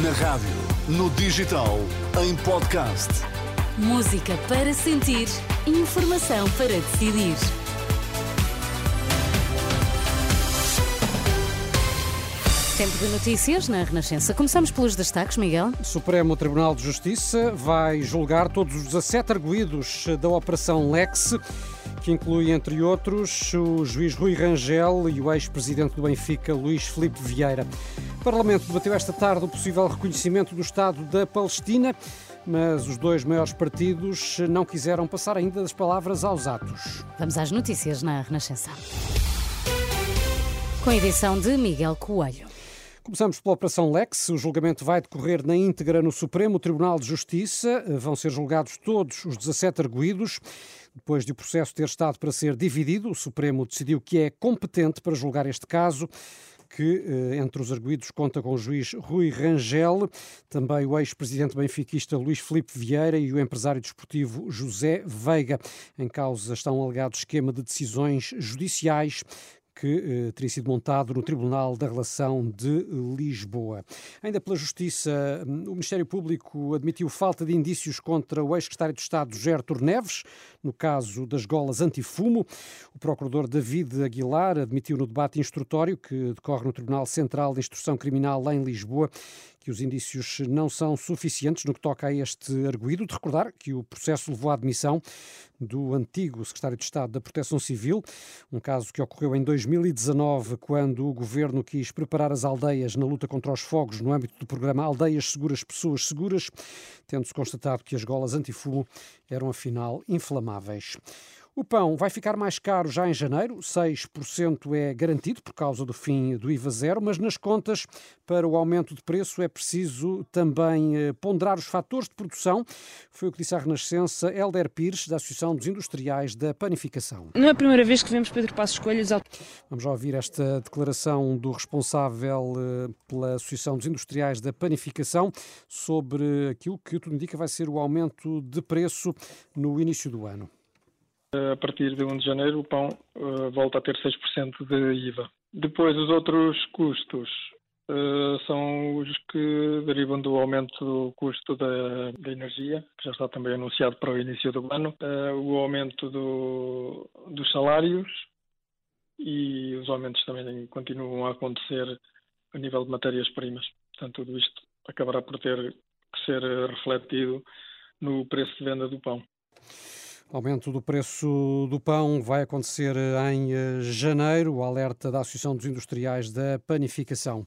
Na rádio, no digital, em podcast. Música para sentir, informação para decidir. Tempo de notícias na Renascença. Começamos pelos destaques, Miguel. O Supremo Tribunal de Justiça vai julgar todos os 17 arguídos da Operação Lex, que inclui, entre outros, o juiz Rui Rangel e o ex-presidente do Benfica, Luís Filipe Vieira. O Parlamento debateu esta tarde o possível reconhecimento do Estado da Palestina, mas os dois maiores partidos não quiseram passar ainda das palavras aos atos. Vamos às notícias na Renascença. Com a edição de Miguel Coelho. Começamos pela Operação Lex. O julgamento vai decorrer na íntegra no Supremo Tribunal de Justiça. Vão ser julgados todos os 17 arguídos. Depois de o processo ter estado para ser dividido, o Supremo decidiu que é competente para julgar este caso que eh, entre os arguídos conta com o juiz Rui Rangel, também o ex-presidente benfiquista Luís Filipe Vieira e o empresário desportivo José Veiga. Em causa estão um alegado esquema de decisões judiciais que eh, teria sido montado no Tribunal da Relação de Lisboa. Ainda pela Justiça, hum, o Ministério Público admitiu falta de indícios contra o ex-secretário de Estado Gertor Neves, no caso das golas antifumo. O procurador David Aguilar admitiu no debate instrutório que decorre no Tribunal Central de Instrução Criminal em Lisboa que os indícios não são suficientes no que toca a este arguído. De recordar que o processo levou à admissão do antigo secretário de Estado da Proteção Civil, um caso que ocorreu em 2019, quando o governo quis preparar as aldeias na luta contra os fogos no âmbito do programa Aldeias Seguras, Pessoas Seguras, tendo-se constatado que as golas antifumo eram afinal inflamáveis. O pão vai ficar mais caro já em janeiro, 6% é garantido por causa do fim do IVA zero, mas nas contas para o aumento de preço é preciso também eh, ponderar os fatores de produção. Foi o que disse a Renascença Helder Pires, da Associação dos Industriais da Panificação. Não é a primeira vez que vemos Pedro Passos Coelho Vamos já ouvir esta declaração do responsável eh, pela Associação dos Industriais da Panificação sobre aquilo que tudo indica vai ser o aumento de preço no início do ano. A partir de 1 de janeiro, o pão uh, volta a ter 6% de IVA. Depois, os outros custos uh, são os que derivam do aumento do custo da, da, energia, que já está também anunciado para o início do ano, uh, o aumento do, dos salários e os aumentos também continuam a acontecer a nível de matérias-primas. Portanto, tudo isto acabará por ter que ser refletido no preço de venda do pão. Aumento do preço do pão vai acontecer em eh, janeiro, o alerta da Associação dos Industriais da Panificação.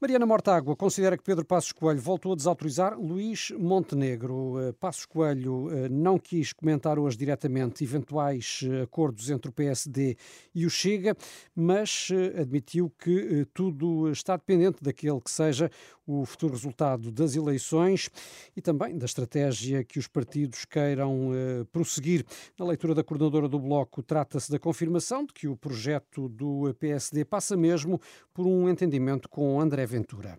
Mariana Mortágua considera que Pedro Passos Coelho voltou a desautorizar Luís Montenegro. Eh, Passos Coelho eh, não quis comentar hoje diretamente eventuais eh, acordos entre o PSD e o Chega, mas admitiu que tudo está dependente daquele que seja o futuro resultado das eleições e também da estratégia que os partidos queiram prosseguir. Na leitura da coordenadora do Bloco, trata-se da confirmação de que o projeto do PSD passa mesmo por um entendimento com André Ventura.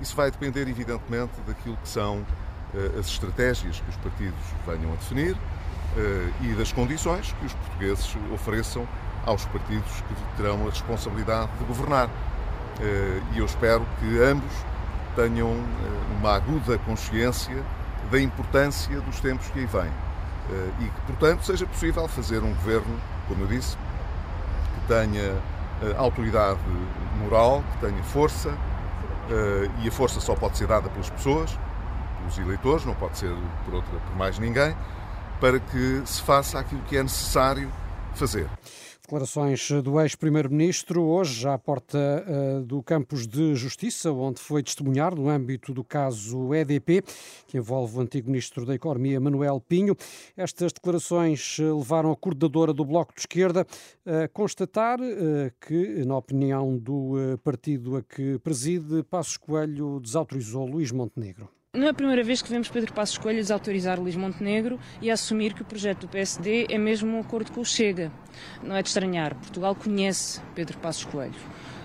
Isso vai depender, evidentemente, daquilo que são uh, as estratégias que os partidos venham a definir uh, e das condições que os portugueses ofereçam aos partidos que terão a responsabilidade de governar. Uh, e eu espero que ambos tenham uma aguda consciência da importância dos tempos que aí vêm e que, portanto, seja possível fazer um governo, como eu disse, que tenha autoridade moral, que tenha força, e a força só pode ser dada pelas pessoas, pelos eleitores, não pode ser por, outra, por mais ninguém, para que se faça aquilo que é necessário fazer. Declarações do ex-primeiro-ministro, hoje à porta uh, do Campos de Justiça, onde foi testemunhar no âmbito do caso EDP, que envolve o antigo ministro da Economia, Manuel Pinho. Estas declarações eh, levaram a coordenadora do Bloco de Esquerda a constatar uh, que, na opinião do partido a que preside, Passos Coelho desautorizou Luís Montenegro. Não é a primeira vez que vemos Pedro Passos Coelho desautorizar Luís Montenegro e assumir que o projeto do PSD é mesmo um acordo com o Chega. Não é de estranhar, Portugal conhece Pedro Passos Coelho.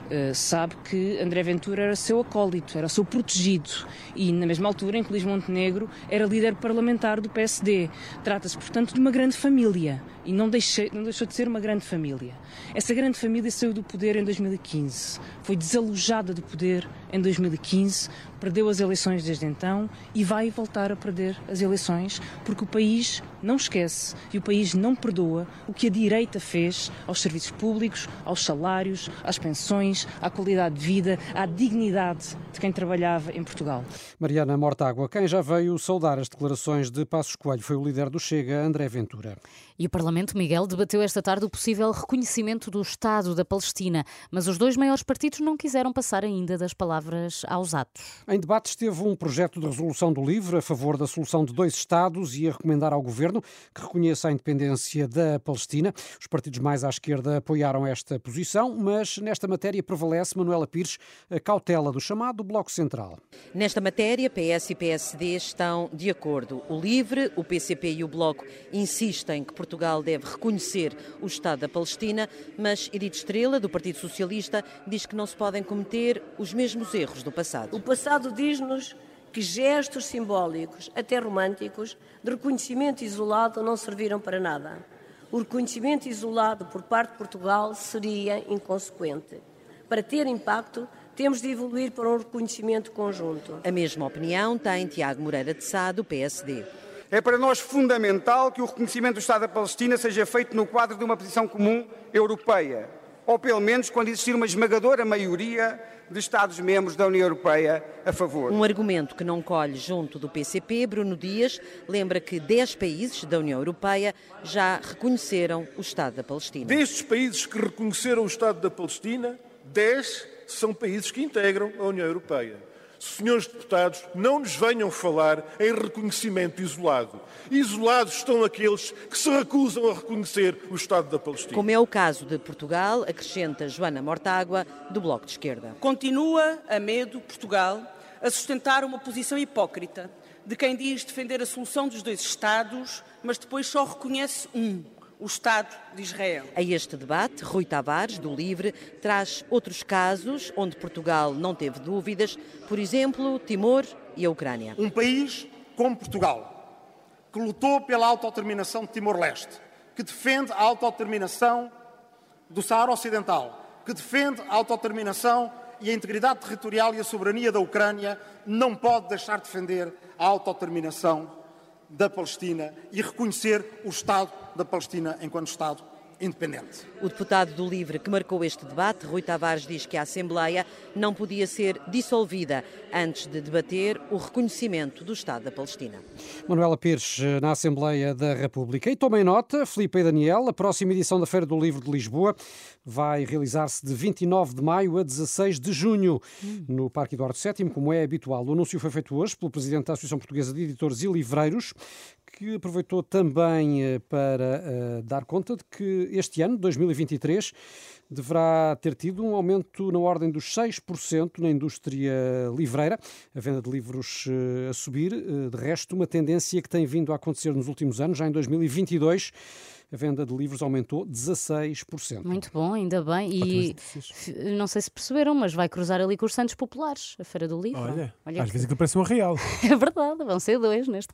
Uh, sabe que André Ventura era seu acólito, era seu protegido e na mesma altura em que Luís Montenegro era líder parlamentar do PSD. Trata-se, portanto, de uma grande família e não, não deixou de ser uma grande família. Essa grande família saiu do poder em 2015, foi desalojada do poder em 2015, perdeu as eleições desde então e vai voltar a perder as eleições porque o país não esquece e o país não perdoa o que a direita fez aos serviços públicos, aos salários, às pensões, à qualidade de vida, à dignidade de quem trabalhava em Portugal. Mariana Mortágua, quem já veio saudar as declarações de Passos Coelho foi o líder do Chega, André Ventura. E o Parlamento, Miguel, debateu esta tarde o possível reconhecimento do Estado da Palestina, mas os dois maiores partidos não quiseram passar ainda das palavras aos atos. Em debate esteve um projeto de resolução do LIVRE a favor da solução de dois Estados e a recomendar ao Governo que reconheça a independência da Palestina. Os partidos mais à esquerda apoiaram esta posição, mas nesta matéria prevalece, Manuela Pires, a cautela do chamado Bloco Central. Nesta matéria, PS e PSD estão de acordo. O LIVRE, o PCP e o Bloco insistem que Portugal deve reconhecer o Estado da Palestina, mas Edith Estrela, do Partido Socialista, diz que não se podem cometer os mesmos erros do passado. O passado diz-nos que gestos simbólicos, até românticos, de reconhecimento isolado não serviram para nada. O reconhecimento isolado por parte de Portugal seria inconsequente. Para ter impacto, temos de evoluir para um reconhecimento conjunto. A mesma opinião tem Tiago Moreira de Sá, do PSD. É para nós fundamental que o reconhecimento do Estado da Palestina seja feito no quadro de uma posição comum europeia, ou pelo menos quando existir uma esmagadora maioria de Estados-membros da União Europeia a favor. Um argumento que não colhe junto do PCP, Bruno Dias lembra que 10 países da União Europeia já reconheceram o Estado da Palestina. Destes países que reconheceram o Estado da Palestina, 10 são países que integram a União Europeia. Senhores deputados, não nos venham falar em reconhecimento isolado. Isolados estão aqueles que se recusam a reconhecer o Estado da Palestina. Como é o caso de Portugal, acrescenta Joana Mortágua, do Bloco de Esquerda. Continua a medo Portugal a sustentar uma posição hipócrita de quem diz defender a solução dos dois Estados, mas depois só reconhece um o Estado de Israel. A este debate, Rui Tavares, do Livre, traz outros casos onde Portugal não teve dúvidas, por exemplo, Timor e a Ucrânia. Um país como Portugal, que lutou pela autodeterminação de Timor-Leste, que defende a autodeterminação do Saara Ocidental, que defende a autodeterminação e a integridade territorial e a soberania da Ucrânia, não pode deixar de defender a autodeterminação da Palestina e reconhecer o Estado da Palestina enquanto Estado independente. O deputado do Livre que marcou este debate, Rui Tavares, diz que a Assembleia não podia ser dissolvida antes de debater o reconhecimento do Estado da Palestina. Manuela Pires, na Assembleia da República. E tomem nota, Filipe e Daniel, a próxima edição da Feira do Livro de Lisboa vai realizar-se de 29 de maio a 16 de junho no Parque Eduardo VII, como é habitual. O anúncio foi feito hoje pelo Presidente da Associação Portuguesa de Editores e Livreiros, que aproveitou também eh, para uh, dar conta de que este ano, 2023, deverá ter tido um aumento na ordem dos 6% na indústria livreira, a venda de livros uh, a subir, uh, de resto, uma tendência que tem vindo a acontecer nos últimos anos, já em 2022 a venda de livros aumentou 16%. Muito bom, ainda bem. E não sei se perceberam, mas vai cruzar ali com os Santos Populares, a Feira do Livro. Olha, Olha às que... vezes aquilo parece um real. é verdade, vão ser dois neste caso.